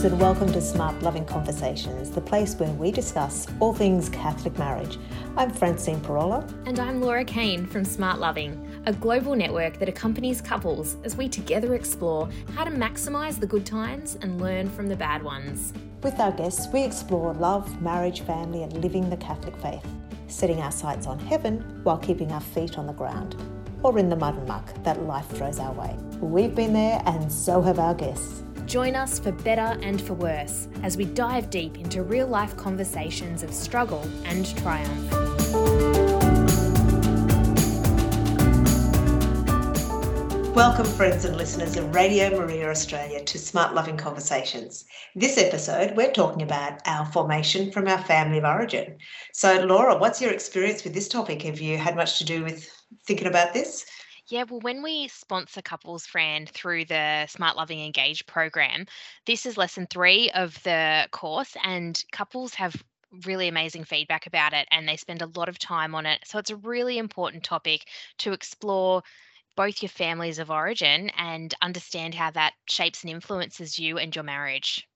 friends, and welcome to SmartLoving Conversations, the place where we discuss all things Catholic marriage. I'm Francine Pirola. And I'm Laura Kane from SmartLoving, a global network that accompanies couples as we together explore how to maximise the good times and learn from the bad ones. With our guests, we explore love, marriage, family, and living the Catholic faith, setting our sights on heaven while keeping our feet on the ground, or in the mud and muck that life throws our way. We've been there, and so have our guests. Join us for better and for worse as we dive deep into real life conversations of struggle and triumph. Welcome, friends and listeners of Radio Maria Australia, to SmartLoving Conversations. This episode, we're talking about our formation from our family of origin. So, Laura, what's your experience with this topic? Have you had much to do with thinking about this? Yeah, well, when we sponsor Couples Friend through the SmartLoving Engage program, this is lesson three of the course, and couples have really amazing feedback about it and they spend a lot of time on it. So it's a really important topic to explore both your families of origin and understand how that shapes and influences you and your marriage.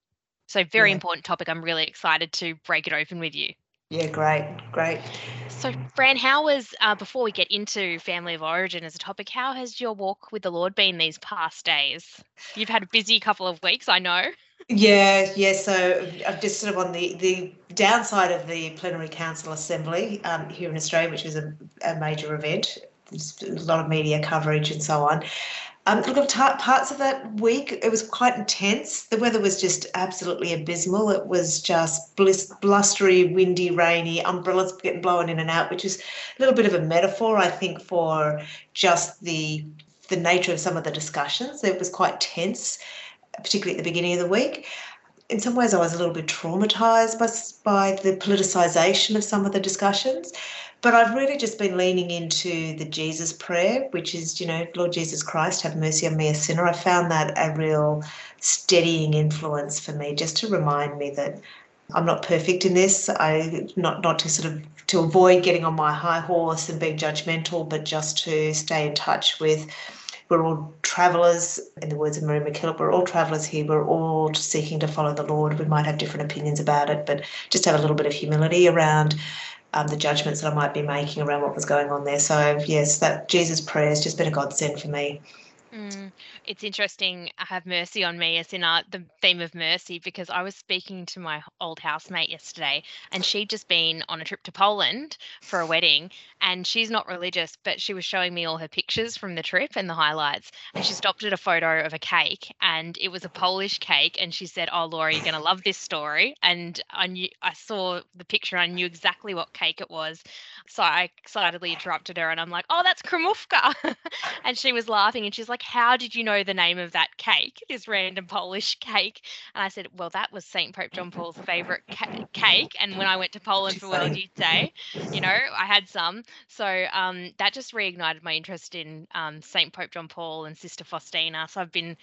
So, very yeah. important topic. I'm really excited to break it open with you. Yeah, great, great. So, Fran, how was, uh, before we get into family of origin as a topic, how has your walk with the Lord been these past days? You've had a busy couple of weeks, I know. Yeah, yeah. So I've just sort of on the the downside of the plenary council assembly um, here in Australia, which was a, a major event. There's a lot of media coverage and so on. Um, look, parts of that week, it was quite intense. The weather was just absolutely abysmal. It was just blustery, windy, rainy, umbrellas getting blown in and out, which is a little bit of a metaphor, I think, for just the the nature of some of the discussions. It was quite tense, particularly at the beginning of the week. In some ways, I was a little bit traumatized by, by the politicization of some of the discussions. But I've really just been leaning into the Jesus prayer, which is, you know, Lord Jesus Christ, have mercy on me, a sinner. I found that a real steadying influence for me, just to remind me that I'm not perfect in this. I not not to sort of to avoid getting on my high horse and being judgmental, but just to stay in touch with we're all travellers, in the words of Mary MacKillop, we're all travellers here. We're all seeking to follow the Lord. We might have different opinions about it, but just have a little bit of humility around um, the judgments that I might be making around what was going on there. So yes, that Jesus prayer has just been a godsend for me. Mm it's interesting. Have mercy on me, as in uh, the theme of mercy, because I was speaking to my old housemate yesterday, and she'd just been on a trip to Poland for a wedding, and she's not religious, but she was showing me all her pictures from the trip and the highlights, and she stopped at a photo of a cake, and it was a Polish cake, and she said, "Oh, Laura, you're gonna love this story," and I knew I saw the picture, I knew exactly what cake it was, so I excitedly interrupted her, and I'm like, "Oh, that's kremówka," and she was laughing, and she's like, "How did you know?" Know the name of that cake, this random Polish cake. And I said, well, that was St. Pope John Paul's favorite ca- cake. And when I went to Poland for World Youth Day. You know, I had some. So um, that just reignited my interest in um, St. Pope John Paul and Sister Faustina. So I've been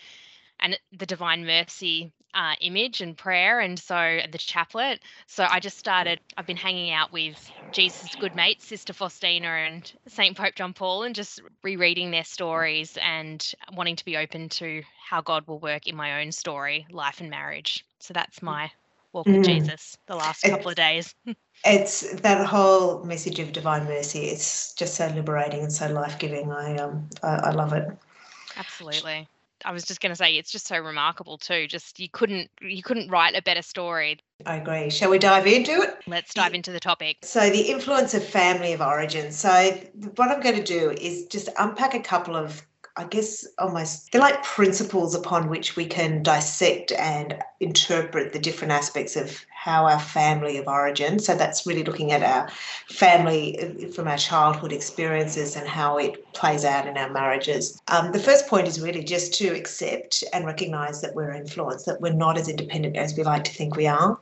and the Divine Mercy uh, image and prayer, and so the chaplet. So I just started. I've been hanging out with Jesus' good mates, Sister Faustina and Saint Pope John Paul, and just rereading their stories and wanting to be open to how God will work in my own story, life and marriage. So that's my walk with mm. Jesus the last couple of days. it's that whole message of divine mercy. It's just so liberating and so life giving. I um I, I love it. Absolutely. I was just going to say it's just so remarkable too. Just you couldn't you couldn't write a better story. I agree. Shall we dive into it? Let's dive into the topic. So the influence of family of origin. So what I'm going to do is just unpack a couple of I guess almost they're like principles upon which we can dissect and interpret the different aspects of how our family of origin. So that's really looking at our family from our childhood experiences and how it plays out in our marriages. Um, the first point is really just to accept and recognise that we're influenced, that we're not as independent as we like to think we are.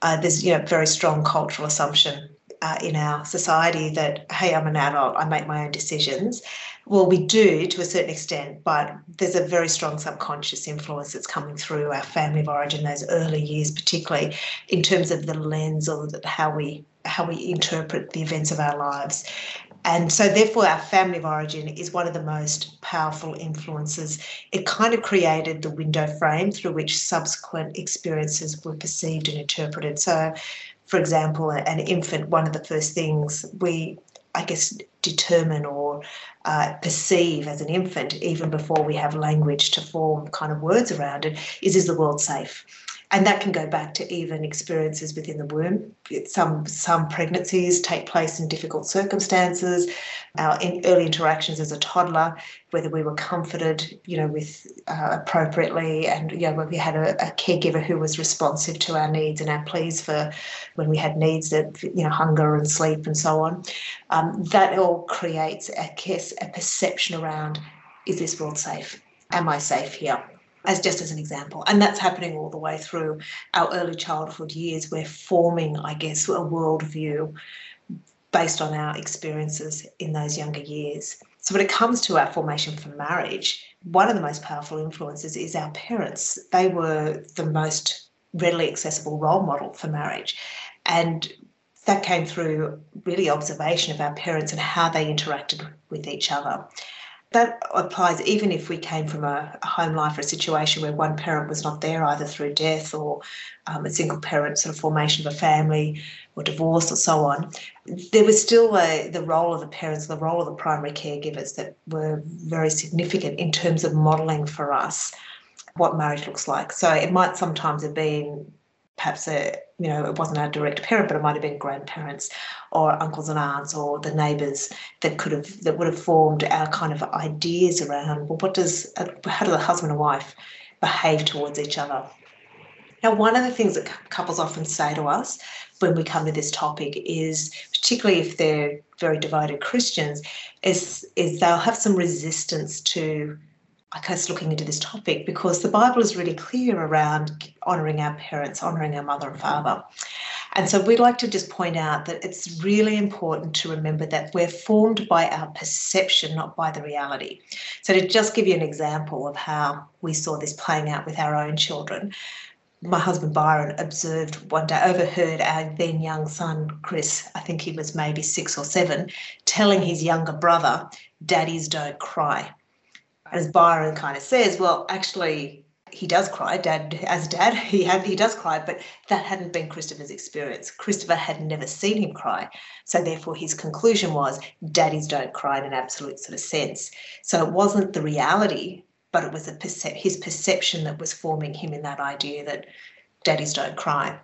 Uh, there's you know very strong cultural assumption uh, in our society that hey i'm an adult i make my own decisions well, we do to a certain extent, but there's a very strong subconscious influence that's coming through our family of origin, those early years, particularly in terms of the lens or how we how we interpret the events of our lives. And so, therefore, our family of origin is one of the most powerful influences. It kind of created the window frame through which subsequent experiences were perceived and interpreted. So, for example, an infant, one of the first things we, I guess, determine or uh, perceive as an infant, even before we have language to form kind of words around it, is is the world safe? And that can go back to even experiences within the womb. Some some pregnancies take place in difficult circumstances. Our in early interactions as a toddler, whether we were comforted, you know, with uh, appropriately, and you know, when we had a, a, caregiver who was responsive to our needs and our pleas for when we had needs that you know hunger and sleep and so on. Um, that all creates, guess, a perception around: is this world safe? Am I safe here? As just as an example. And that's happening all the way through our early childhood years. We're forming, I guess, a worldview based on our experiences in those younger years. So when it comes to our formation for marriage, one of the most powerful influences is our parents. They were the most readily accessible role model for marriage. And that came through really observation of our parents and how they interacted with each other that applies even if we came from a, home life or a situation where one parent was not there either through death or um, a single parent sort of formation of a family or divorce or so on. There was still a, the role of the parents the role of the primary caregivers that were very significant in terms of modelling for us what marriage looks like. So it might sometimes have been perhaps a you know it wasn't our direct parent but it might have been grandparents or uncles and aunts or the neighbours that could have that would have formed our kind of ideas around well what does uh, how do the husband and wife behave towards each other? Now one of the things that couples often say to us when we come to this topic is particularly if they're very devoted christians is is they'll have some resistance to I guess looking into this topic because the Bible is really clear around honouring our parents, honouring our mother and father. And so we'd like to just point out that it's really important to remember that we're formed by our perception, not by the reality. So, to just give you an example of how we saw this playing out with our own children, my husband Byron observed one day, overheard our then young son, Chris, I think he was maybe six or seven, telling his younger brother, Daddies don't cry as Byron kind of says, well, actually, he does cry. Dad, as dad, he had he does cry, but that hadn't been Christopher's experience. Christopher had never seen him cry, so therefore his conclusion was, "Daddies don't cry in an absolute sort of sense." So it wasn't the reality, but it was a percep- his perception that was forming him in that idea that daddies don't cry.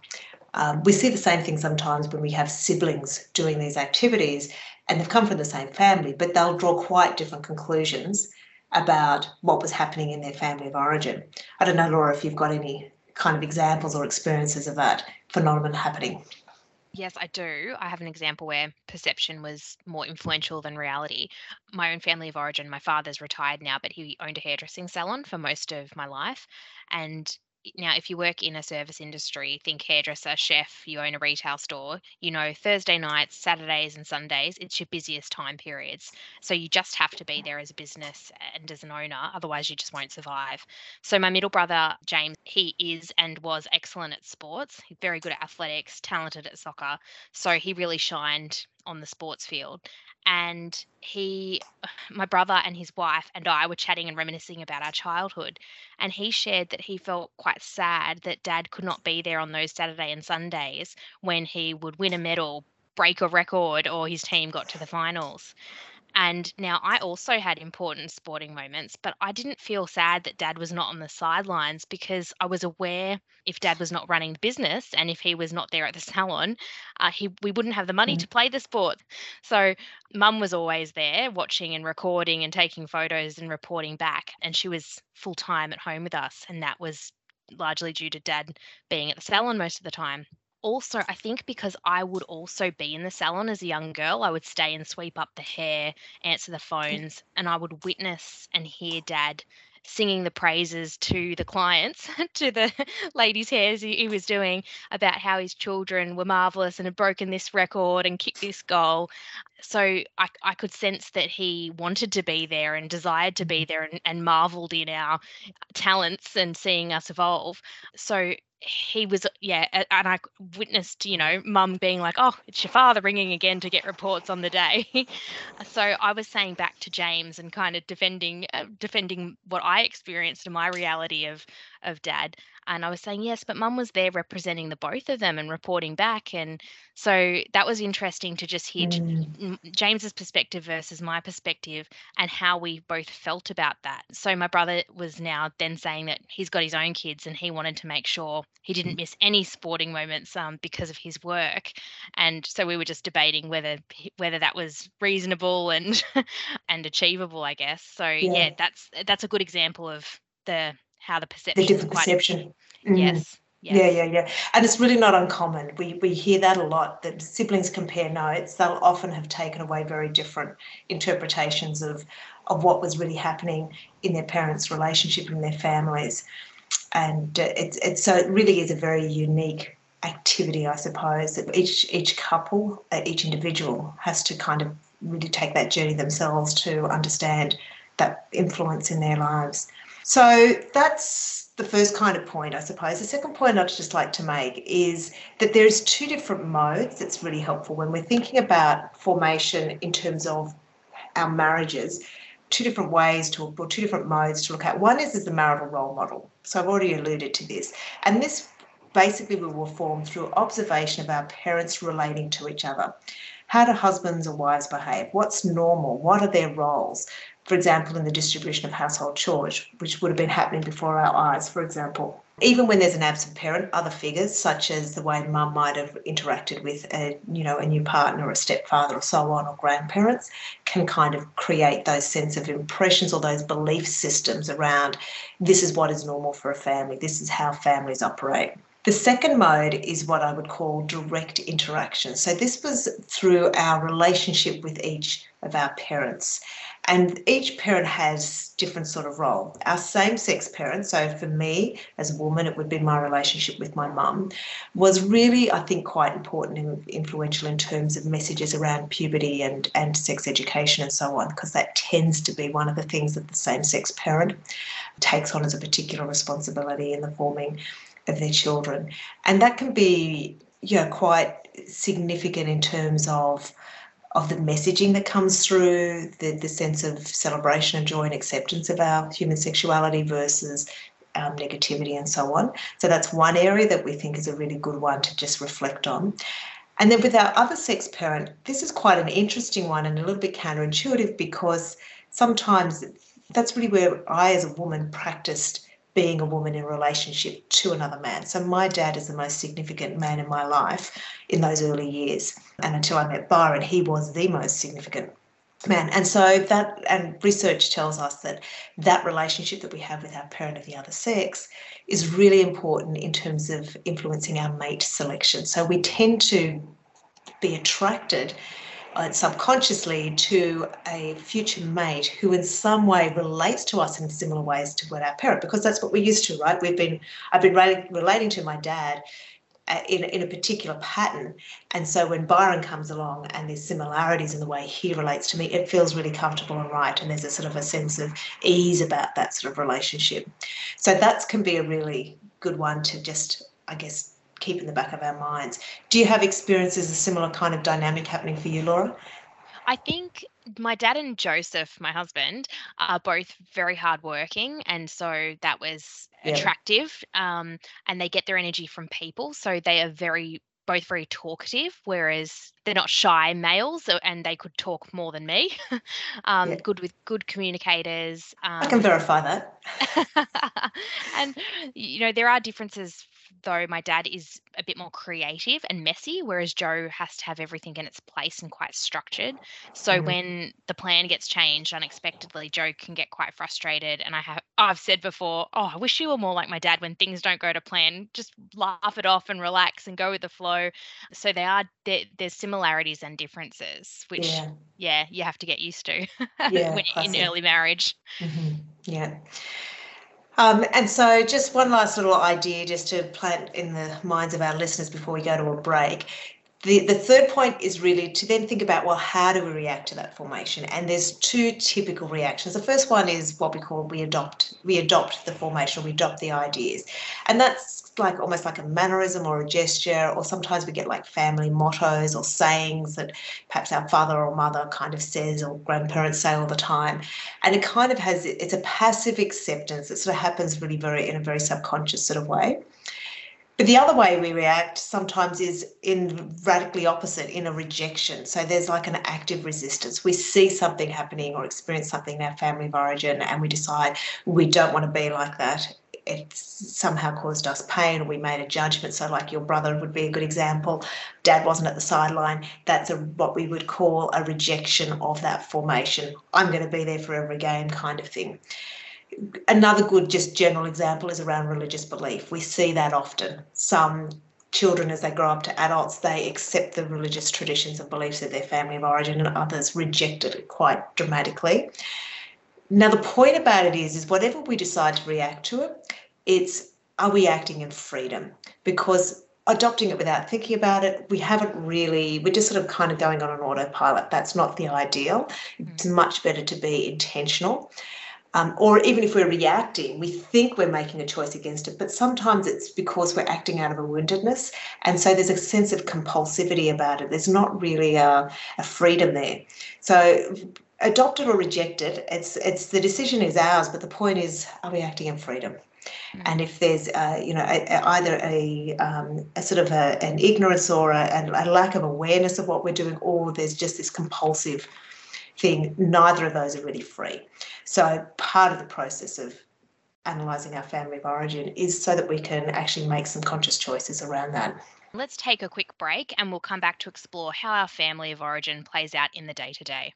Um, we see the same thing sometimes when we have siblings doing these activities, and they've come from the same family, but they'll draw quite different conclusions about what was happening in their family of origin. I don't know, Laura, if you've got any kind of examples or experiences of that phenomenon happening. Yes, I do. I have an example where perception was more influential than reality. My own family of origin, my father's retired now, but he owned a hairdressing salon for most of my life. And now if you work in a service industry think hairdresser chef you own a retail store you know thursday nights saturdays and sundays it's your busiest time periods. So you just have to be there as a business and as an owner otherwise you just won't survive. So my middle brother james he is and was excellent at sports very good at athletics talented at soccer so he really shined on the sports field and he my brother and his wife and I were chatting and reminiscing about our childhood and he shared that he felt quite sad that dad could not be there on those Saturday and Sundays when he would win a medal break a record or his team got to the finals and now I also had important sporting moments, but I didn't feel sad that dad was not on the sidelines because I was aware if dad was not running the business and if he was not there at the salon, uh, he we wouldn't have the money mm. to play the sport. So mum was always there watching and recording and taking photos and reporting back. And she was full time at home with us. And that was largely due to dad being at the salon most of the time also, I think because I would also be in the salon as a young girl, I would stay and sweep up the hair, answer the phones, and I would witness and hear dad singing the praises to the clients, to the ladies' hairs he, he, was doing about how his children were marvelous and had broken this record and kicked this goal. So I, I could sense that he wanted to be there and desired to be mm-hmm. there and, and marveled in our talents and seeing us evolve. So he was yeah and i witnessed you know mum being like oh it's your father ringing again to get reports on the day. So i was saying back to james and kind of defending uh, defending what i experienced in my reality of of dad and I was saying, yes, but mum was there representing the both of them and reporting back. And so that was interesting to just hear mm. James's perspective versus my perspective and how we both felt about that. So my brother was now then saying that he's got his own kids and he wanted to make sure he didn't miss any sporting moments um, because of his work. And so we were just debating whether whether that was reasonable and and achievable, I guess. So yeah. yeah, that's that's a good example of the how the perception the different perception mm. yes Yes. Yeah, yeah, yeah. And it's really not uncommon. We we hear that a lot that siblings compare notes. They'll often have taken away very different interpretations of of what was really happening in their parents' relationship in their families. And uh, it's it's so it really is a very unique activity, I suppose, that each each couple, uh, each individual has to kind of really take that journey themselves to understand that influence in their lives. So that's the first kind of point, I suppose. The second point I'd just like to make is that there's two different modes that's really helpful when we're thinking about formation in terms of our marriages. Two different ways to, or two different modes to look at. One is as the marital role model. So I've already alluded to this. And this basically we will form through observation of our parents relating to each other. How do husbands and wives behave? What's normal? What are their roles? For example, in the distribution of household chores, which would have been happening before our eyes, for example. Even when there's an absent parent, other figures, such as the way mum might have interacted with a, you know, a new partner, a stepfather, or so on, or grandparents, can kind of create those sense of impressions or those belief systems around this is what is normal for a family, this is how families operate. The second mode is what I would call direct interaction. So this was through our relationship with each of our parents. And each parent has different sort of role. Our same-sex parent, so for me as a woman, it would be my relationship with my mum, was really, I think, quite important and influential in terms of messages around puberty and, and sex education and so on, because that tends to be one of the things that the same-sex parent takes on as a particular responsibility in the forming of their children. And that can be, you know, quite significant in terms of of the messaging that comes through, the, the sense of celebration and joy and acceptance of our human sexuality versus um, negativity and so on. So that's one area that we think is a really good one to just reflect on. And then with our other sex parent, this is quite an interesting one and a little bit counterintuitive because sometimes that's really where I, as a woman, practiced being a woman in relationship to another man. So my dad is the most significant man in my life in those early years. And until I met Byron, he was the most significant man. And so that and research tells us that that relationship that we have with our parent of the other sex is really important in terms of influencing our mate selection. So we tend to be attracted subconsciously to a future mate who in some way relates to us in similar ways to what our parent because that's what we're used to right? We've been i've been relating, to my dad uh, in, in a particular pattern. And so when byron comes along and there's similarities in the way he relates to me it feels really comfortable and right. And there's a sort of a sense of ease about that sort of relationship. So that can be a really good one to just i guess keep in the back of our minds. Do you have experiences a similar kind of dynamic happening for you, Laura? I think my dad and Joseph, my husband, are both very hardworking, and so that was yeah. attractive. Um, and they get their energy from people, so they are very both very talkative, whereas they're not shy males, and they could talk more than me. um, yeah. Good with good communicators. Um, I can verify that. and you know there are differences though my dad is a bit more creative and messy, whereas Joe has to have everything in its place and quite structured. So mm-hmm. when the plan gets changed unexpectedly, Joe can get quite frustrated. And I have I've said before, oh, I wish you were more like my dad when things don't go to plan. Just laugh it off and relax and go with the flow. So they are there, there's similarities and differences, which yeah, yeah you have to get used to yeah, when, in early marriage. Mm-hmm. Yeah. Um, and so, just one last little idea, just to plant in the minds of our listeners before we go to a break. The, the third point is really to then think about well, how do we react to that formation? And there's two typical reactions. The first one is what we call we adopt we adopt the formation, we adopt the ideas, and that's like almost like a mannerism or a gesture, or sometimes we get like family mottos or sayings that perhaps our father or mother kind of says or grandparents say all the time. And it kind of has, it's a passive acceptance. It sort of happens really very, in a very subconscious sort of way. But the other way we react sometimes is in radically opposite, in a rejection. So there's like an active resistance. We see something happening or experience something in our family of origin and we decide we don't want to be like that. It's somehow caused us pain. We made a judgment. So, like your brother would be a good example. Dad wasn't at the sideline. That's a, what we would call a rejection of that formation. I'm going to be there for every game, kind of thing another good just general example is around religious belief we see that often some children as they grow up to adults they accept the religious traditions and beliefs of their family of origin and others reject it quite dramatically now the point about it is is whatever we decide to react to it it's are we acting in freedom because adopting it without thinking about it we haven't really we're just sort of kind of going on an autopilot that's not the ideal it's much better to be intentional um, or even if we're reacting, we think we're making a choice against it, but sometimes it's because we're acting out of a woundedness. And so there's a sense of compulsivity about it. There's not really a, a freedom there. So adopt it or reject it, it's, it's the decision is ours, but the point is, are we acting in freedom? Mm. And if there's, uh, you know, a, a, either a, um, a, sort of a, an ignorance or a, a lack of awareness of what we're doing, or there's just this compulsive thing, neither of those are really free. So part of the process of analysing our family of origin is so that we can actually make some conscious choices around that. Let's take a quick break and we'll come back to explore how our family of origin plays out in the day to day.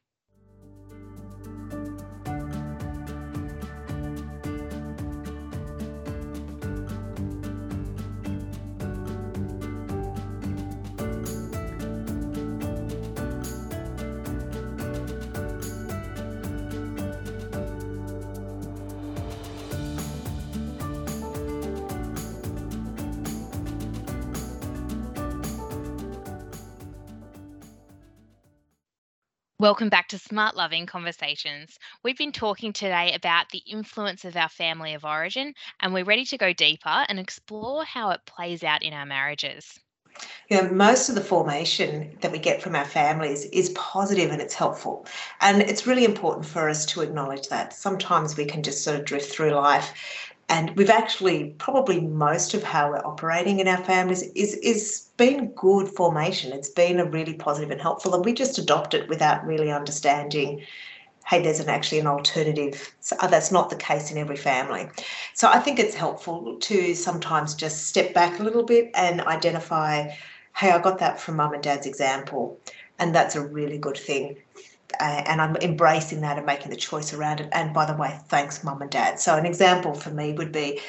Welcome back to SmartLoving Conversations. We've been talking today about the influence of our family of origin, and we're ready to go deeper and explore how it plays out in our marriages. You know, most of the formation that we get from our families is positive and it's helpful. And it's really important for us to acknowledge that. Sometimes we can just sort of drift through life and we've actually probably most of how we're operating in our families is is been good formation. It's been a really positive and helpful, and we just adopt it without really understanding. Hey, there's an actually an alternative. So uh, that's not the case in every family. So I think it's helpful to sometimes just step back a little bit and identify, hey, I got that from mum and dad's example, and that's a really good thing uh, and I'm embracing that and making the choice around it. And by the way, thanks, mum and dad. So, an example for me would be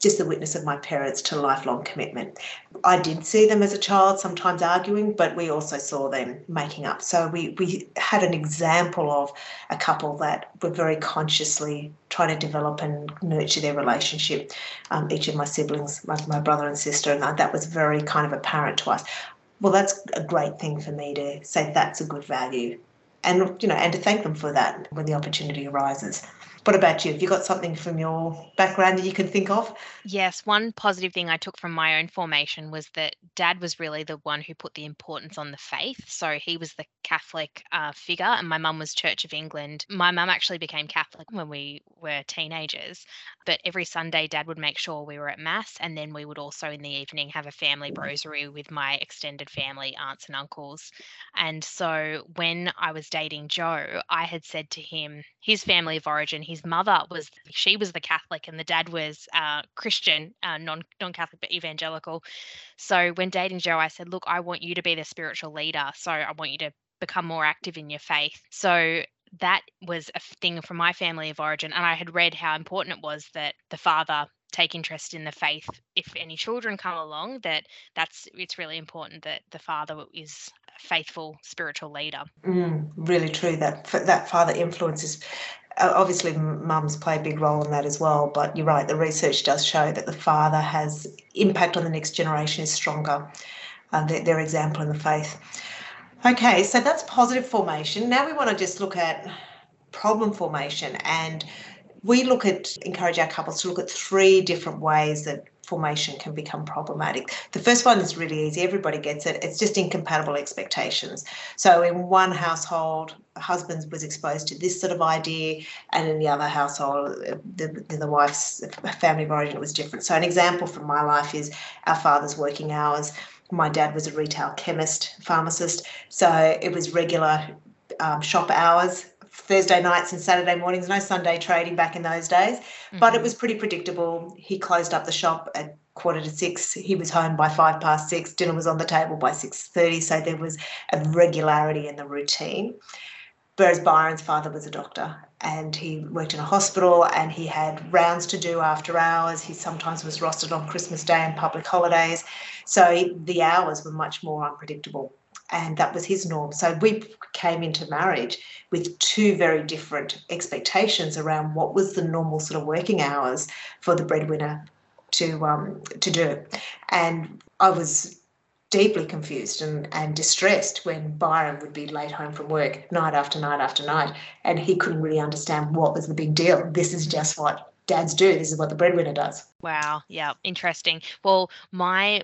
just the witness of my parents to lifelong commitment. I did see them as a child, sometimes arguing, but we also saw them making up. So we, we had an example of a couple that were very consciously trying to develop and nurture their relationship. Um, each of my siblings, my, my brother and sister, and that was very kind of apparent to us. Well, that's a great thing for me to say that's a good value and you know and to thank them for that when the opportunity arises what about you? Have you got something from your background that you can think of? Yes one positive thing i took from my own formation was that dad was really the one who put the importance on the faith. So he was the catholic uh, figure and my mum was church of england. My mum actually became catholic when we were teenagers but every sunday dad would make sure we were at mass and then we would also in the evening have a family rosary with my extended family aunts and uncles. And so when i was dating joe i had said to him his family of origin his mother was she was the catholic and the dad was uh, christian uh, non non-catholic but evangelical. So when dating joe i said look i want you to be the spiritual leader so i want you to become more active in your faith. So that was a thing from my family of origin and i had read how important it was that the father take interest in the faith. If any children come along that that's it's really important that the father is a faithful spiritual leader. Mm, really true that that father influences obviously mums play a big role in that as well but you're right the research does show that the father has impact on the next generation is stronger. Uh, their, their example in the faith. Okay so that's positive formation. Now we want to just look at problem formation and we look at encourage our couples to look at three different ways that formation can become problematic. The first one is really easy, everybody gets it. It's just incompatible expectations. So in one household, husband was exposed to this sort of idea, and in the other household, the, the wife's family of origin was different. So an example from my life is our father's working hours. My dad was a retail chemist, pharmacist, so it was regular um, shop hours Thursday nights and Saturday mornings, no Sunday trading back in those days. Mm-hmm. But it mm-hmm. was pretty predictable. He closed up the shop at quarter to six. He was home by five past six. Dinner was on the table by six thirty. So there was a regularity in the routine. Whereas Byron's father was a doctor and he worked in a hospital and he had rounds to do after hours. He sometimes was rostered on Christmas Day and public holidays. So the hours were much more unpredictable and that was his norm. So we came into marriage with two very different expectations around what was the normal sort of working hours for the breadwinner to um, to do, and I was deeply confused and, and distressed when Byron would be late home from work night after night after night, and he couldn't really understand what was the big deal. This is just what dads do. This is what the breadwinner does. Wow. Yeah. Interesting. Well, my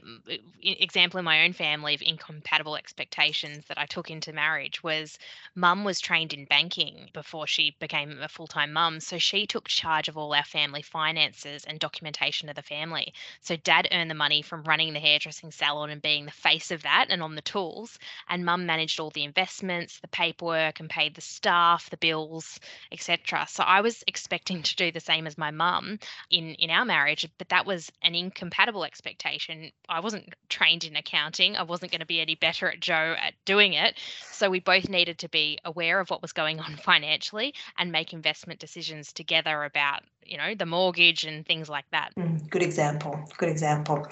example in my own family of incompatible expectations that I took into marriage was mum was trained in banking before she became a full time mum. So she took charge of all our family finances and documentation of the family. So dad earned the money from running the hairdressing salon and being the face of that and on the tools. And mum managed all the investments, the paperwork, and paid the staff, the bills, etc. So I was expecting to do the same as my mum in, in our marriage but that was an incompatible expectation. I wasn't trained in accounting. I wasn't going to be any better at Joe at doing it. So we both needed to be aware of what was going on financially and make investment decisions together about, you know, the mortgage and things like that. Mm, good example. Good example.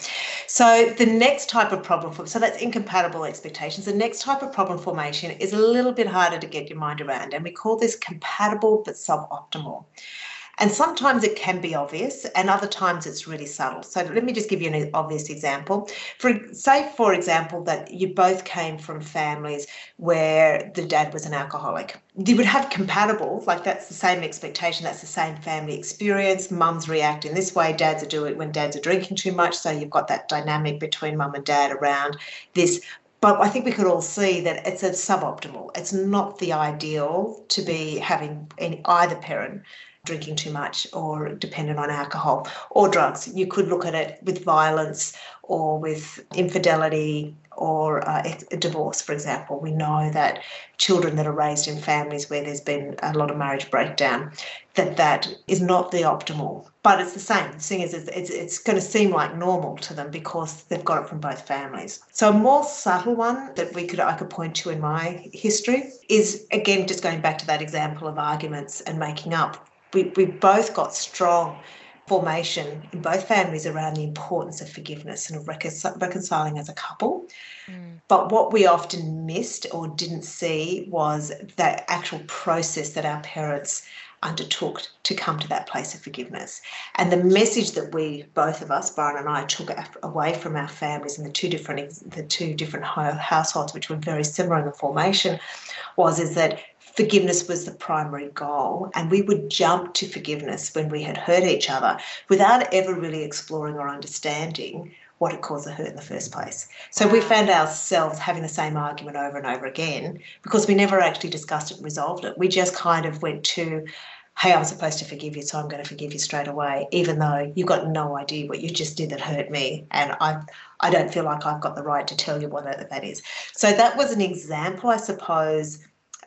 So the next type of problem for so that's incompatible expectations. The next type of problem formation is a little bit harder to get your mind around, and we call this compatible but suboptimal. And sometimes it can be obvious, and other times it's really subtle. So let me just give you an obvious example. For say, for example, that you both came from families where the dad was an alcoholic. You would have compatible, like that's the same expectation, that's the same family experience. Mums react in this way, dads are doing it when dads are drinking too much. So you've got that dynamic between mum and dad around this but I think we could all see that it's a suboptimal. It's not the ideal to be having any either parent drinking too much or dependent on alcohol or drugs. You could look at it with violence or with infidelity or uh, a divorce, for example. We know that children that are raised in families where there's been a lot of marriage breakdown, that that is not the optimal. But it's the same. The thing is, it's, it's, it's going to seem like normal to them because they've got it from both families. So a more subtle one that we could I could point to in my history is again just going back to that example of arguments and making up we, we both got strong formation in both families around the importance of forgiveness and of recon- reconciling as a couple. Mm. But what we often missed or didn't see was that actual process that our parents undertook to come to that place of forgiveness. And the message that we, both of us, Byron and I, took away from our families and the two different the two different households, which were very similar in the formation, was is that forgiveness was the primary goal. And we would jump to forgiveness when we had hurt each other without ever really exploring or understanding what had caused the hurt in the first place. So we found ourselves having the same argument over and over again because we never actually discussed it and resolved it. We just kind of went to, hey, I'm supposed to forgive you, so I'm going to forgive you straight away, even though you've got no idea what you just did that hurt me. And I I don't feel like I've got the right to tell you what that is. So that was an example, I suppose,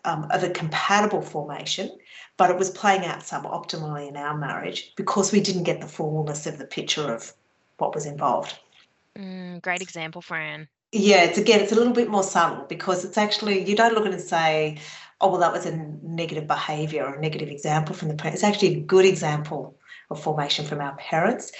um, of a compatible formation, but it was playing out suboptimally in our marriage because we didn't get the fullness of the picture of what was involved. Mm, great example, Fran. Yeah, it's again, it's a little bit more subtle because it's actually you don't look at it and say, "Oh, well, that was a negative behaviour or a negative example from the parents." It's actually a good example of formation from our parents,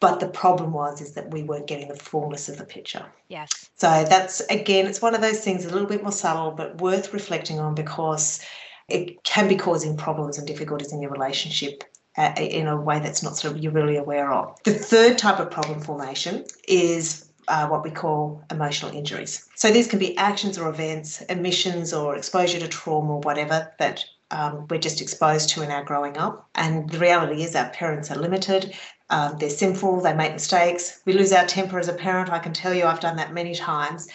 but the problem was is that we weren't getting the fullness of the picture yes so that's again it's one of those things a little bit more subtle but worth reflecting on because it can be causing problems and difficulties in your relationship uh, in a way that's not sort of you're really aware of the third type of problem formation is uh, what we call emotional injuries. So these can be actions or events, emissions or exposure to trauma or whatever that um, we're just exposed to in our growing up. And the reality is, our parents are limited. Um, they're sinful, they make mistakes. We lose our temper as a parent. I can tell you, I've done that many times.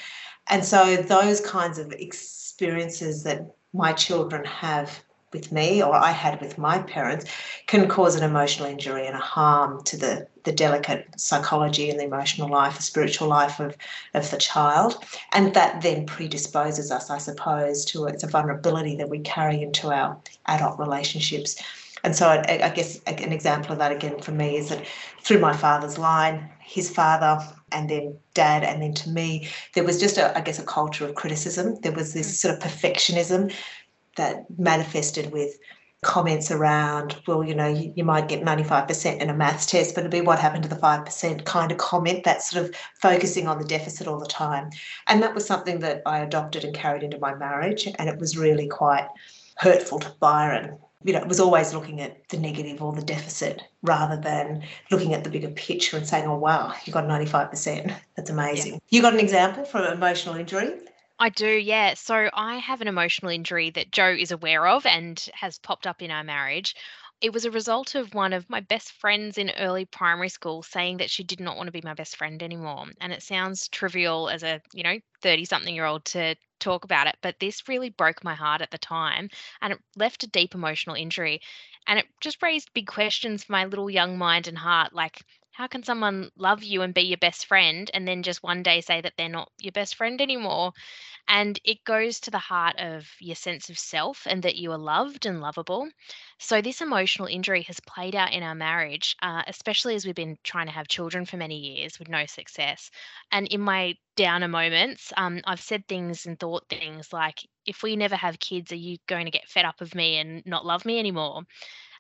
And so, those kinds of experiences that my children have with me or I had with my parents can cause an emotional injury and a harm to the, the delicate psychology and the emotional life, the spiritual life of, of the child. And that then predisposes us, I suppose, to it's a vulnerability that we carry into our adult relationships. And so I, I guess an example of that again for me is that through my father's line, his father and then dad and then to me there was just a, I guess a culture of criticism there was this mm. sort of perfectionism that manifested with comments around, well, you know, you, you, might get 95% in a maths test, but it'd be what happened to the 5% kind of comment, that sort of focusing on the deficit all the time. And that was something that I adopted and carried into my marriage. And it was really quite hurtful to Byron. You know, it was always looking at the negative or the deficit rather than looking at the bigger picture and saying, oh, wow, you got 95%. That's amazing. Yeah. You got an example from emotional injury? I do, yeah. So I have an emotional injury that Joe is aware of and has popped up in our marriage. It was a result of one of my best friends in early primary school saying that she did not want to be my best friend anymore. And it sounds trivial as a, you know, 30 something year old to talk about it, but this really broke my heart at the time and it left a deep emotional injury. And it just raised big questions for my little young mind and heart like, how can someone love you and be your best friend and then just one day say that they're not your best friend anymore? And it goes to the heart of your sense of self and that you are loved and lovable. So, this emotional injury has played out in our marriage, uh, especially as we've been trying to have children for many years with no success. And in my downer moments, um, I've said things and thought things like, if we never have kids, are you going to get fed up of me and not love me anymore?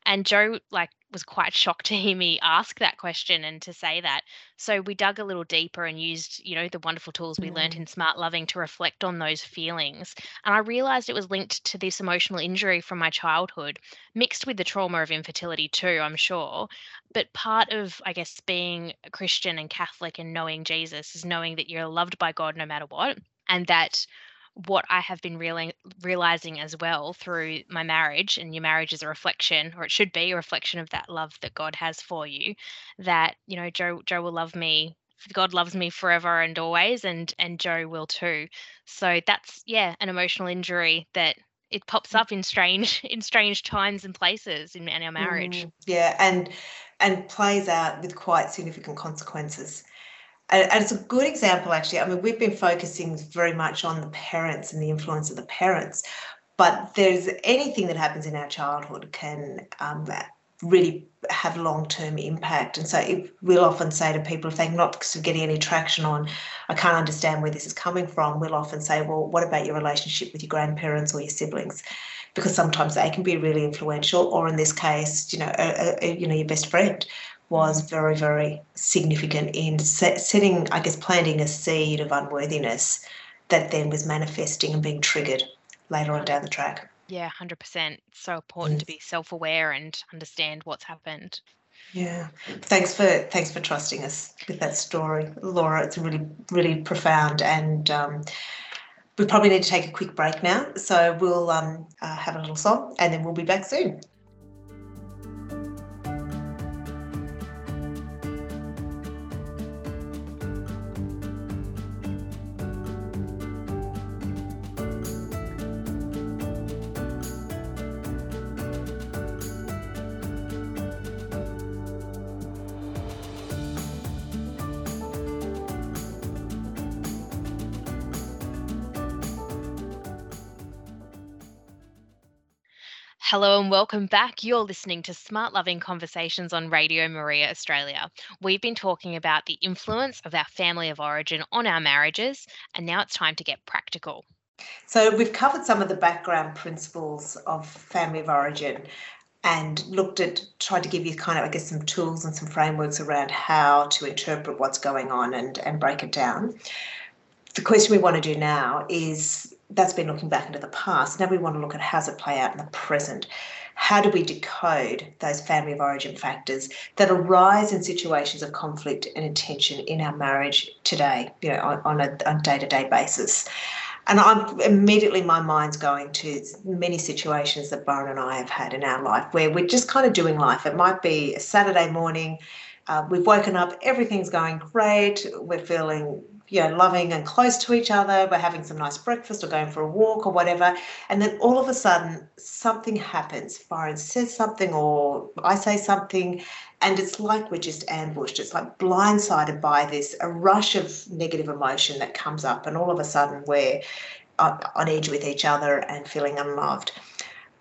And Joe like was quite shocked to hear me ask that question and to say that. So we dug a little deeper and used, you know, the wonderful tools we mm. learned in SmartLoving to reflect on those feelings. And I realized it was linked to this emotional injury from my childhood, mixed with the trauma of infertility too, I'm sure. But part of, I guess, being a Christian and Catholic and knowing Jesus is knowing that you're loved by God no matter what. And that what I have been reali- realizing as well through my marriage, and your marriage is a reflection, or it should be a reflection of that love that God has for you. That you know, Joe Joe will love me. God loves me forever and always, and and Joe will too. So that's yeah, an emotional injury that it pops mm. up in strange in strange times and places in, in our marriage. Mm, yeah, and and plays out with quite significant consequences and it's a good example actually. I mean we've been focusing very much on the parents and the influence of the parents but there's anything that happens in our childhood can um, really have long-term impact. And so if, we'll often say to people if they're not getting any traction on i can't understand where this is coming from we'll often say well what about your relationship with your grandparents or your siblings? Because sometimes they can be really influential or in this case you know a, a, you know your best friend was very, very significant in setting, I guess, planting a seed of unworthiness that then was manifesting and being triggered later on down the track. Yeah, 100%. So important to be self aware and understand what's happened. Yeah, thanks for thanks for trusting us with that story, Laura. It's really really profound, and um, we probably need to take a quick break now. So we'll um, uh, have a little song, and then we'll be back soon. Hello and welcome back. You're listening to SmartLoving Conversations on Radio Maria Australia. We've been talking about the influence of our family of origin on our marriages, and now it's time to get practical. So, we've covered some of the background principles of family of origin and looked at, tried to give you kind of, I guess, some tools and some frameworks around how to interpret what's going on and, and break it down. The question we want to do now is that's been looking back into the past. Now we want to look at how's it play out in the present. How do we decode those family of origin factors that arise in situations of conflict and tension in our marriage today, you know, on, on a day-to-day basis? And I'm immediately my mind's going to many situations that Byron and I have had in our life where we're just kind of doing life. It might be a Saturday morning, uh, we've woken up, everything's going great, we're feeling you know, loving and close to each other. We're having some nice breakfast or going for a walk or whatever. And then all of a sudden, something happens. Byron says something or I say something, and it's like we're just ambushed. It's like blindsided by this, a rush of negative emotion that comes up. And all of a sudden, we're on edge with each other and feeling unloved.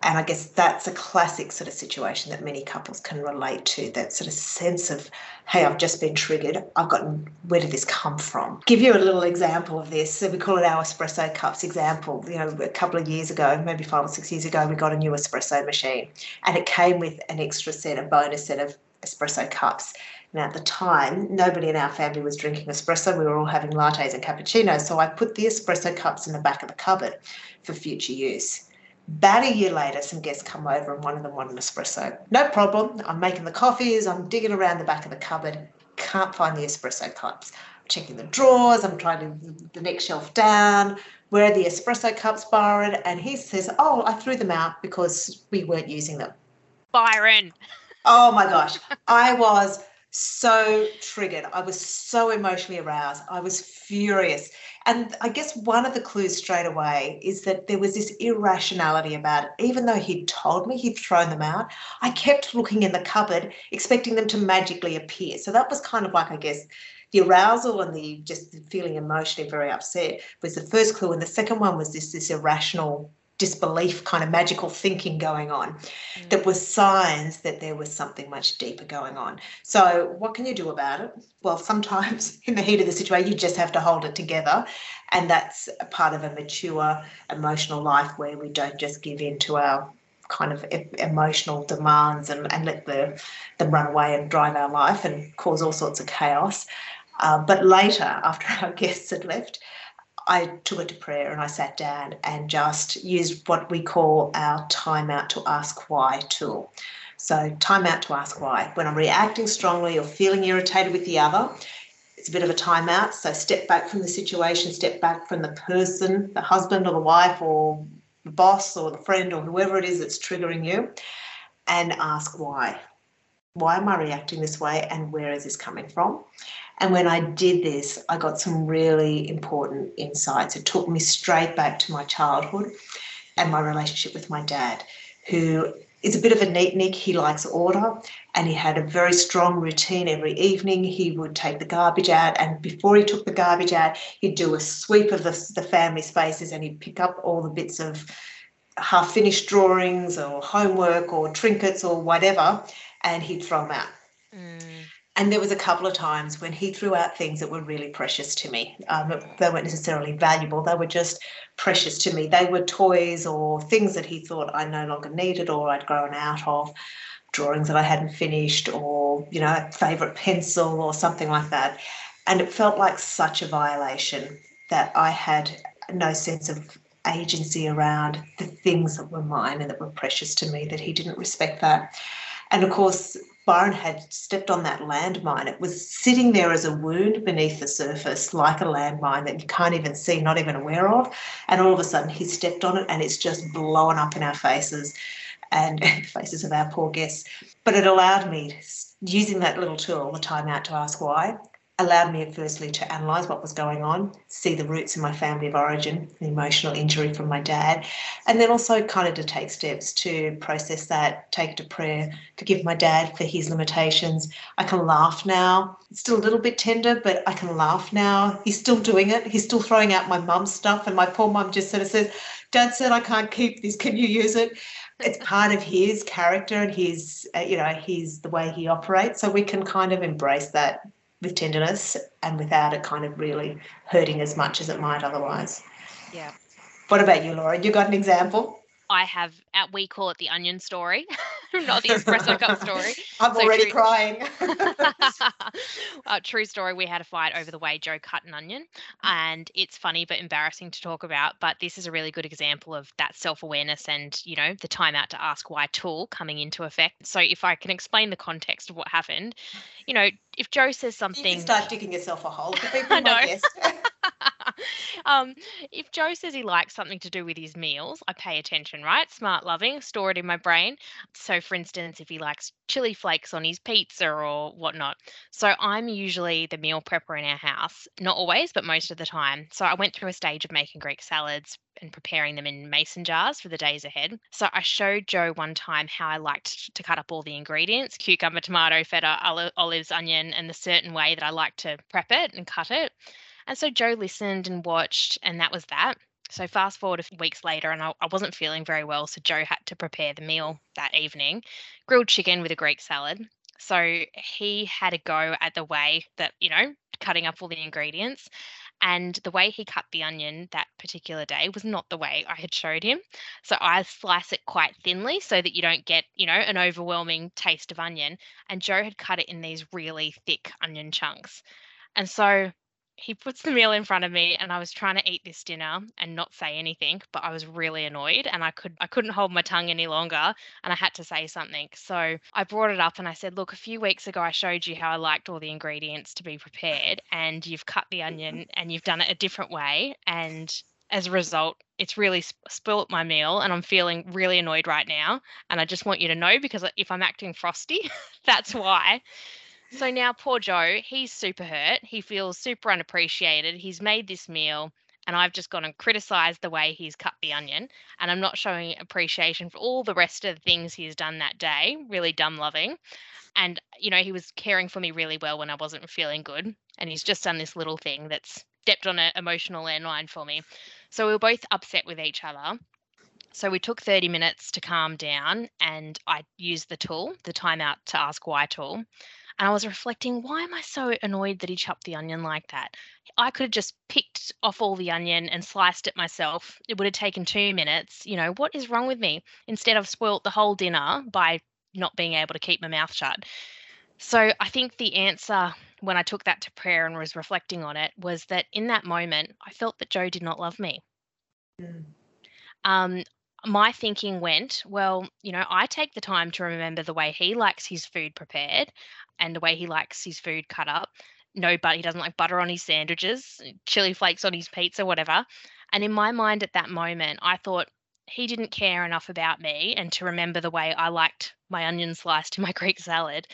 And I guess that's a classic sort of situation that many couples can relate to that sort of sense of, hey, I've just been triggered. I've gotten, where did this come from? Give you a little example of this. So we call it our espresso cups example. You know, a couple of years ago, maybe five or six years ago, we got a new espresso machine and it came with an extra set, a bonus set of espresso cups. Now, at the time, nobody in our family was drinking espresso. We were all having lattes and cappuccinos. So I put the espresso cups in the back of the cupboard for future use. About a year later, some guests come over and one of them wanted an espresso. No problem. I'm making the coffees. I'm digging around the back of the cupboard. Can't find the espresso cups. I'm checking the drawers. I'm trying to the next shelf down. Where are the espresso cups, Byron? And he says, "Oh, I threw them out because we weren't using them." Byron. Oh my gosh, I was so triggered. I was so emotionally aroused. I was furious. And I guess one of the clues straight away is that there was this irrationality about it. Even though he'd told me he'd thrown them out, I kept looking in the cupboard, expecting them to magically appear. So that was kind of like, I guess, the arousal and the just feeling emotionally very upset was the first clue. And the second one was this this irrational disbelief kind of magical thinking going on mm. that was signs that there was something much deeper going on. So what can you do about it? Well sometimes in the heat of the situation you just have to hold it together and that's a part of a mature emotional life where we don't just give in to our kind of emotional demands and, and let the, them run away and drive our life and cause all sorts of chaos. Uh, but later after our guests had left I took it to prayer and I sat down and just used what we call our time out to ask why tool. So, time out to ask why. When I'm reacting strongly or feeling irritated with the other, it's a bit of a timeout. So, step back from the situation, step back from the person, the husband or the wife or the boss or the friend or whoever it is that's triggering you, and ask why. Why am I reacting this way and where is this coming from? And when I did this, I got some really important insights. It took me straight back to my childhood and my relationship with my dad, who is a bit of a neatnik. He likes order and he had a very strong routine every evening. He would take the garbage out, and before he took the garbage out, he'd do a sweep of the, the family spaces and he'd pick up all the bits of half finished drawings or homework or trinkets or whatever and he'd throw them out. Mm. And there was a couple of times when he threw out things that were really precious to me. Um, they weren't necessarily valuable; they were just precious to me. They were toys or things that he thought I no longer needed or I'd grown out of, drawings that I hadn't finished, or you know, a favourite pencil or something like that. And it felt like such a violation that I had no sense of agency around the things that were mine and that were precious to me. That he didn't respect that. And of course, Byron had stepped on that landmine. It was sitting there as a wound beneath the surface, like a landmine that you can't even see, not even aware of. And all of a sudden, he stepped on it and it's just blown up in our faces and faces of our poor guests. But it allowed me, using that little tool, the time out to ask why, allowed me firstly to analyse what was going on, see the roots in my family of origin, the emotional injury from my dad, and then also kind of to take steps to process that, take it to prayer, to give my dad for his limitations. I can laugh now. It's still a little bit tender, but I can laugh now. He's still doing it. He's still throwing out my mum's stuff, and my poor mum just sort of says, Dad said I can't keep this. Can you use it? It's part of his character and his, uh, you know, his the way he operates. So we can kind of embrace that with tenderness and without it kind of really hurting as much as it might otherwise. Yeah. What about you, Laura? You got an example? I have, we call it the onion story, not the espresso cup story. I'm so already true, crying. uh, true story. We had a fight over the way Joe cut an onion, and it's funny but embarrassing to talk about. But this is a really good example of that self awareness and, you know, the time out to ask why tool coming into effect. So, if I can explain the context of what happened, you know, if Joe says something. You start digging yourself a hole. I know. um, if Joe says he likes something to do with his meals, I pay attention, right? Smart loving, store it in my brain. So, for instance, if he likes chili flakes on his pizza or whatnot. So, I'm usually the meal prepper in our house. Not always, but most of the time. So, I went through a stage of making Greek salads and preparing them in mason jars for the days ahead. So, I showed Joe one time how I liked to cut up all the ingredients cucumber, tomato, feta, olives, onion, and the certain way that I like to prep it and cut it. And so Joe listened and watched, and that was that. So fast forward a few weeks later, and I, I, wasn't feeling very well, so Joe had to prepare the meal that evening, grilled chicken with a Greek salad. So he had a go at the way that you know cutting up all the ingredients, and the way he cut the onion that particular day was not the way I had showed him. So I slice it quite thinly so that you don't get you know an overwhelming taste of onion. And Joe had cut it in these really thick onion chunks, and so he puts the meal in front of me and I was trying to eat this dinner and not say anything, but I was really annoyed and I could I couldn't hold my tongue any longer and I had to say something. So I brought it up and I said, "Look, a few weeks ago I showed you how I liked all the ingredients to be prepared and you've cut the mm-hmm. onion and you've done it a different way and as a result, it's really spoilt my meal and I'm feeling really annoyed right now. And I just want you to know because if I'm acting frosty, that's why. So now poor Joe, he's super hurt. He feels super unappreciated. He's made this meal and I've just gone and criticized the way he's cut the onion and I'm not showing appreciation for all the rest of the things he's done that day, really dumb loving. And you know, he was caring for me really well when I wasn't feeling good and he's just done this little thing that's stepped on an emotional landmine for me. So we were both upset with each other. So we took 30 minutes to calm down and I used the tool, the timeout to ask why tool. And I was reflecting, why am I so annoyed that he chopped the onion like that? I could have just picked off all the onion and sliced it myself. It would have taken two minutes. You know, what is wrong with me? Instead, I've spoilt the whole dinner by not being able to keep my mouth shut. So I think the answer when I took that to prayer and was reflecting on it was that in that moment, I felt that Joe did not love me. Mm. Um, my thinking went, well, you know, I take the time to remember the way he likes his food prepared and the way he likes his food cut up. No, but he doesn't like butter on his sandwiches, chili flakes on his pizza, whatever. And in my mind at that moment, I thought he didn't care enough about me and to remember the way I liked my onion sliced in my Greek salad.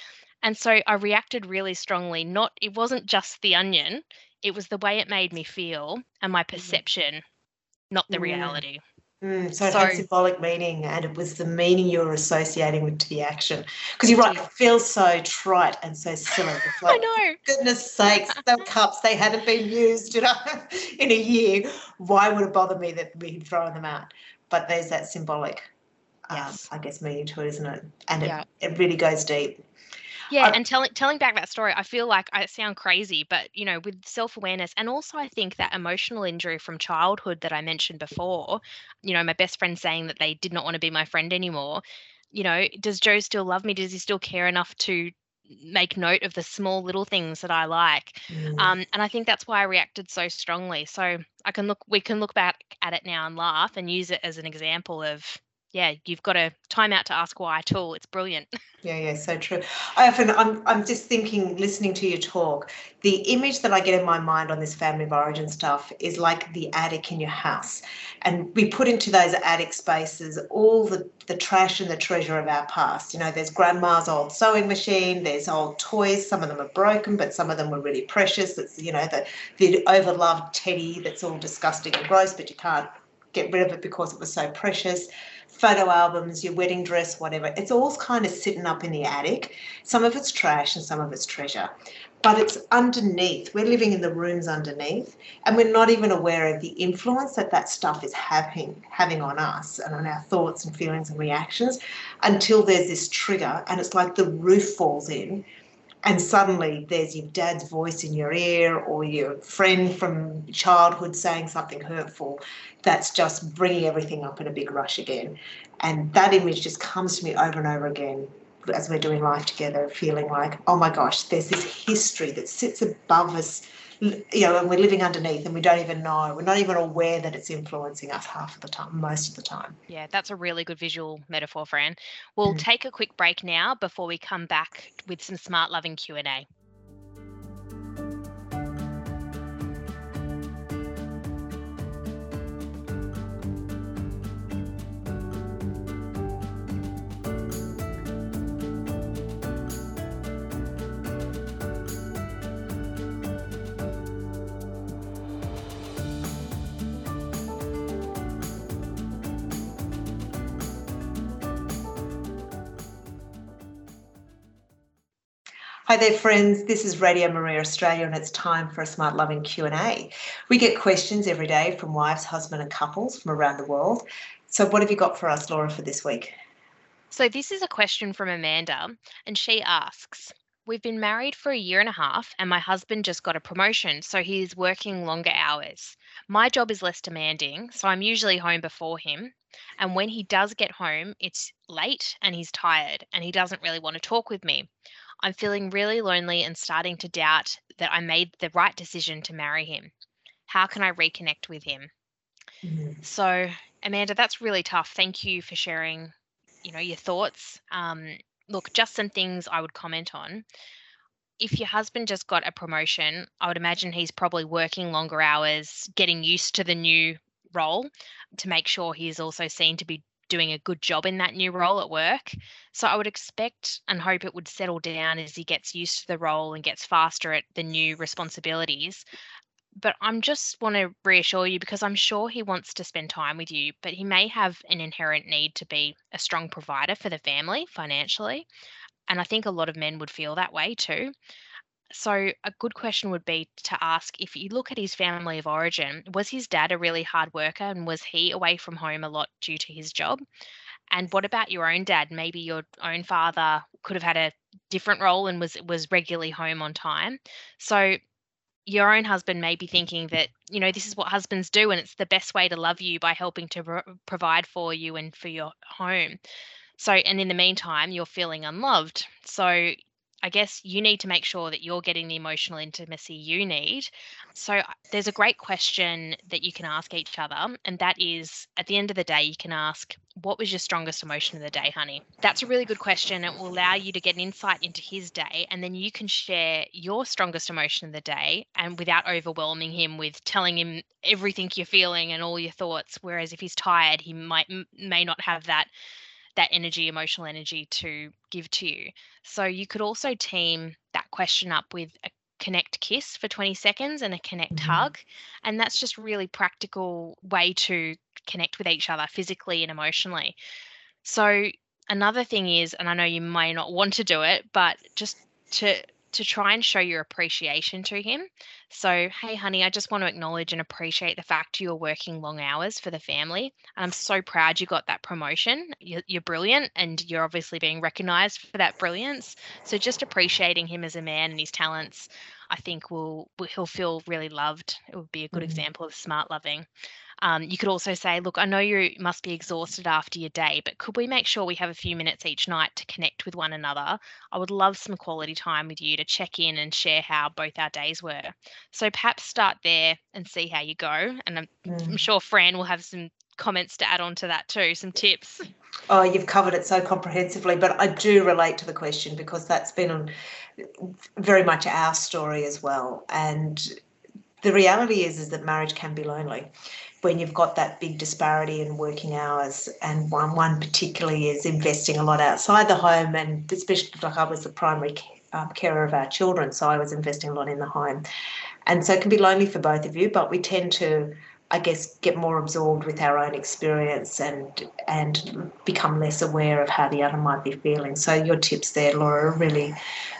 And so I reacted really strongly. Not, it wasn't just the onion, it was the way it made me feel and my mm-hmm. perception, not the reality. Mm, so it so, had symbolic meaning, and it was the meaning you were associating with to the action. Because you're right, it feels so trite and so silly. Like, I know. Goodness sakes, the cups they hadn't been used, you know, in a year. Why would it bother me that we'd thrown them out? But there's that symbolic, um, yes. um, I guess, meaning to it, isn't it? And yeah. it, it really goes deep. Yeah, and telling telling back that story, I feel like I sound crazy, but you know, with self awareness, and also I think that emotional injury from childhood that I mentioned before, you know, my best friend saying that they did not want to be my friend anymore. You know, does Joe still love me? Does he still care enough to make note of the small little things that I like? Mm. Um, and I think that's why I reacted so strongly. So I can look, we can look back at it now and laugh and use it as an example of yeah, you've got a time out to ask why tool. It's brilliant. Yeah, yeah, so true. I often I'm I'm just thinking, listening to you talk, the image that I get in my mind on this family of origin stuff is like the attic in your house. And we put into those attic spaces all the, the trash and the treasure of our past. You know, there's grandma's old sewing machine, there's old toys, some of them are broken, but some of them were really precious. It's you know, the the overloved teddy that's all disgusting and gross, but you can't get rid of it because it was so precious photo albums, your wedding dress, whatever. It's all kind of sitting up in the attic. Some of it's trash and some of it's treasure. But it's underneath. We're living in the rooms underneath, and we're not even aware of the influence that that stuff is having having on us and on our thoughts and feelings and reactions until there's this trigger, and it's like the roof falls in, and suddenly there's your dad's voice in your ear or your friend from childhood saying something hurtful that's just bringing everything up in a big rush again. And that image just comes to me over and over again as we're doing life together, feeling like, oh my gosh, there's this history that sits above us, you know, and we're living underneath and we don't even know. We're not even aware that it's influencing us half of the time, most of the time. Yeah, that's a really good visual metaphor, Fran. We'll mm. take a quick break now before we come back with some smart loving Q&A. Hi there, friends. This is Radio Maria Australia, and it's time for a SmartLoving Q&A. We get questions every day from wives, husbands and couples from around the world. So what have you got for us, Laura, for this week? So this is a question from Amanda, and she asks, We've been married for a year and a half, and my husband just got a promotion, so he's working longer hours. My job is less demanding, so I'm usually home before him. And when he does get home, it's late and he's tired and he doesn't really want to talk with me. I'm feeling really lonely and starting to doubt that I made the right decision to marry him. How can I reconnect with him? Mm-hmm. So, Amanda, that's really tough. Thank you for sharing, you know, your thoughts. Um, look, just some things I would comment on. If your husband just got a promotion, I would imagine he's probably working longer hours, getting used to the new role to make sure he's also seen to be doing a good job in that new role at work. So I would expect and hope it would settle down as he gets used to the role and gets faster at the new responsibilities. But I'm just want to reassure you because I'm sure he wants to spend time with you, but he may have an inherent need to be a strong provider for the family financially. And I think a lot of men would feel that way too. So, a good question would be to ask if you look at his family of origin, was his dad a really hard worker and was he away from home a lot due to his job? And what about your own dad? Maybe your own father could have had a different role and was was regularly home on time. So your own husband may be thinking that you know this is what husbands do and it's the best way to love you by helping to pro- provide for you and for your home so and in the meantime you're feeling unloved so I guess you need to make sure that you're getting the emotional intimacy you need. So uh, there's a great question that you can ask each other, and that is at the end of the day, you can ask, What was your strongest emotion of the day, honey? That's a really good question. It will allow you to get an insight into his day, and then you can share your strongest emotion of the day and without overwhelming him with telling him everything you're feeling and all your thoughts. Whereas if he's tired, he might may not have that that energy, emotional energy to give to you. So you could also team that question up with a connect kiss for 20 seconds and a connect mm-hmm. hug. And that's just really practical way to connect with each other physically and emotionally. So another thing is, and I know you may not want to do it, but just to to try and show your appreciation to him. So, hey, honey, I just want to acknowledge and appreciate the fact you're working long hours for the family. And I'm so proud you got that promotion. You're, you're brilliant and you're obviously being recognized for that brilliance. So, just appreciating him as a man and his talents, I think will, will he'll feel really loved. It would be a good mm-hmm. example of smart loving. Um, you could also say, look, I know you must be exhausted after your day, but could we make sure we have a few minutes each night to connect with one another? I would love some quality time with you to check in and share how both our days were. So perhaps start there and see how you go. And I'm, mm. I'm sure Fran will have some comments to add on to that too, some tips. Oh, you've covered it so comprehensively, but I do relate to the question because that's been very much our story as well. And the reality is, is that marriage can be lonely when you've got that big disparity in working hours and one one particularly is investing a lot outside the home and especially like I was the primary um, carer of our children so I was investing a lot in the home and so it can be lonely for both of you but we tend to I guess get more absorbed with our own experience and and become less aware of how the other might be feeling. So your tips there, Laura, are really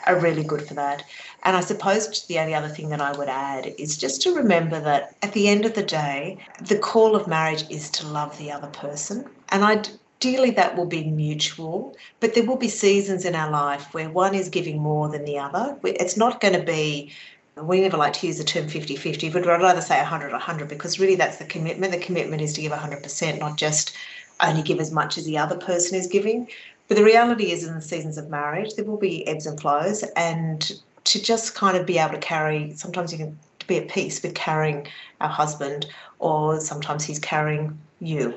are really good for that. And I suppose the only other thing that I would add is just to remember that at the end of the day, the call of marriage is to love the other person. And I ideally that will be mutual, but there will be seasons in our life where one is giving more than the other. It's not going to be we never like to use the term 50 50, but I'd rather say 100 100 because really that's the commitment. The commitment is to give 100%, not just only give as much as the other person is giving. But the reality is, in the seasons of marriage, there will be ebbs and flows, and to just kind of be able to carry, sometimes you can be at peace with carrying our husband, or sometimes he's carrying you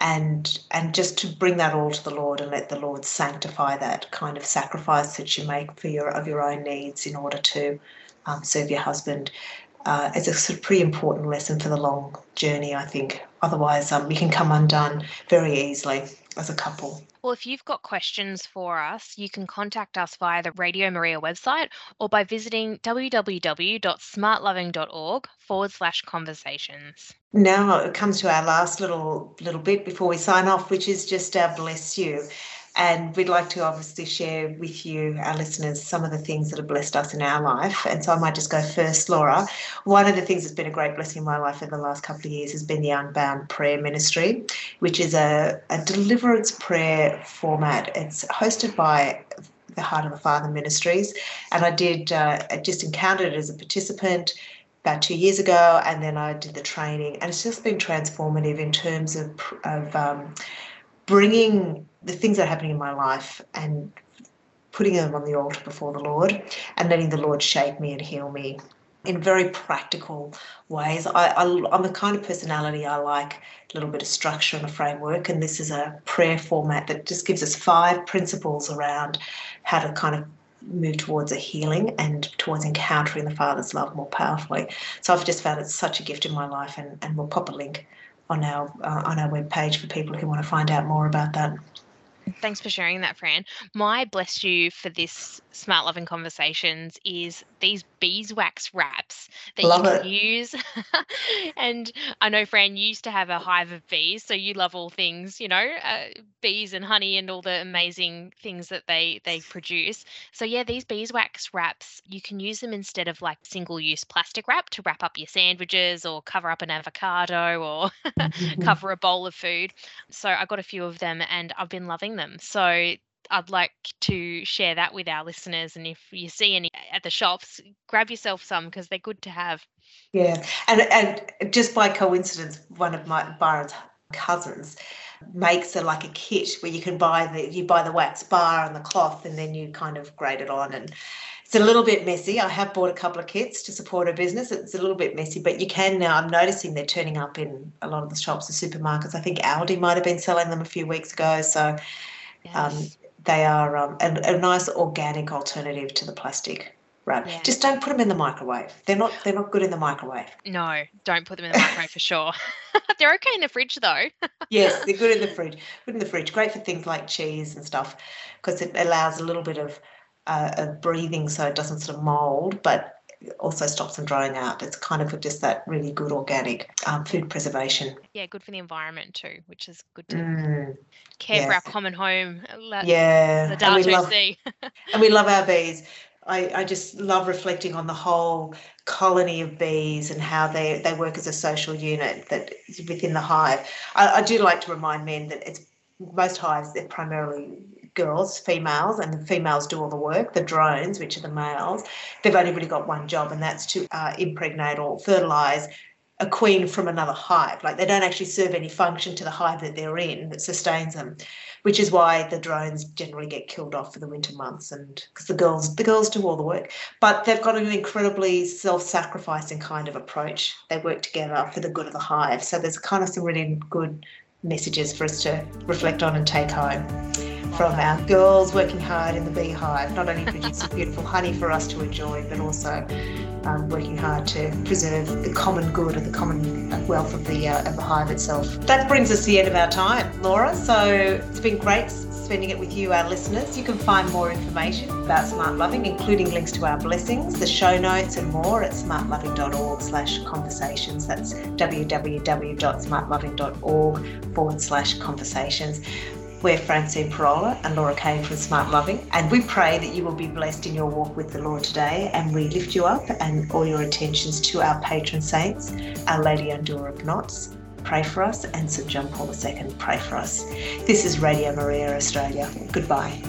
and and just to bring that all to the Lord and let the Lord sanctify that kind of sacrifice that you make for your of your own needs in order to um, serve your husband uh, is a sort of pretty important lesson for the long journey, I think. Otherwise, um, you can come undone very easily as a couple. Well, if you've got questions for us, you can contact us via the Radio Maria website or by visiting www.smartloving.org forward slash conversations. Now it comes to our last little little bit before we sign off, which is just our bless you. And we'd like to obviously share with you, our listeners, some of the things that have blessed us in our life. And so I might just go first, Laura. One of the things that's been a great blessing in my life over the last couple of years has been the Unbound Prayer Ministry, which is a, a deliverance prayer format. It's hosted by the Heart of the Father Ministries. And I did, uh, just encountered it as a participant about two years ago, and then I did the training, and it's just been transformative in terms of of um, bringing the things that are happening in my life and putting them on the altar before the Lord, and letting the Lord shape me and heal me in very practical ways. I, I'm the kind of personality I like a little bit of structure and a framework, and this is a prayer format that just gives us five principles around how to kind of move towards a healing and towards encountering the Father's love more powerfully. So I've just found it's such a gift in my life, and, and we'll pop a link on our uh, on our webpage for people who want to find out more about that. Thanks for sharing that, Fran. My bless you for this SmartLoving Conversations is these beeswax wraps that love you can it. use. and I know, Fran, you used to have a hive of bees, so you love all things, you know, uh, bees and honey and all the amazing things that they they produce. So yeah, these beeswax wraps, you can use them instead of like single-use plastic wrap to wrap up your sandwiches or cover up an avocado or cover a bowl of food. So I got a few of them and I've been loving them. So I'd like to share that with our listeners. And if you see any at the shops, grab yourself some because they're good to have. Yeah, and and just by coincidence, one of my Byron's cousins makes a like a kit where you can buy the you buy the wax bar and the cloth, and then you kind of grate it on and. It's a little bit messy. I have bought a couple of kits to support a business. It's a little bit messy, but you can now. I'm noticing they're turning up in a lot of the shops, the supermarkets. I think Aldi might have been selling them a few weeks ago. So um, yes. Um, they are um, a, a, nice organic alternative to the plastic wrap. Yeah. Just don't put them in the microwave. They're not they're not good in the microwave. No, don't put them in the microwave for sure. they're okay in the fridge though. yes, they're good in the fridge. Good in the fridge. Great for things like cheese and stuff because it allows a little bit of uh, of breathing so it doesn't sort of mold, but also stops them drying out. It's kind of just that really good organic um, food preservation. Yeah, good for the environment too, which is good to mm, care yes. for our common home. yeah, the and we, love, and we love our bees. I, I just love reflecting on the whole colony of bees and how they, they work as a social unit that within the hive. I, I do like to remind men that it's most hives they're primarily girls, females, and the females do all the work. The drones, which are the males, they've only really got one job, and that's to uh, impregnate or fertilize a queen from another hive. Like they don't actually serve any function to the hive that they're in that sustains them, which is why the drones generally get killed off for the winter months, and because the girls the girls do all the work. But they've got an incredibly self-sacrificing kind of approach. They work together for the good of the hive. So there's kind of some really good messages for us to reflect on and take home from our girls working hard in the beehive, not only producing beautiful honey for us to enjoy, but also um, working hard to preserve the common good and the common wealth of the uh, of the hive itself. That brings us to the end of our time, Laura. So it's been great spending it with you, our listeners. You can find more information about SmartLoving, including links to our blessings, the show notes, and more at smartloving.org slash conversations. That's www.smartloving.org forward slash conversations. We're Francine Pirola and Laura Kane from SmartLoving, and we pray that you will be blessed in your walk with the Lord today. And we lift you up and all your attentions to our patron saints, Our Lady Undoer of Knots. Pray for us, and St John Paul II, pray for us. This is Radio Maria Australia. Goodbye.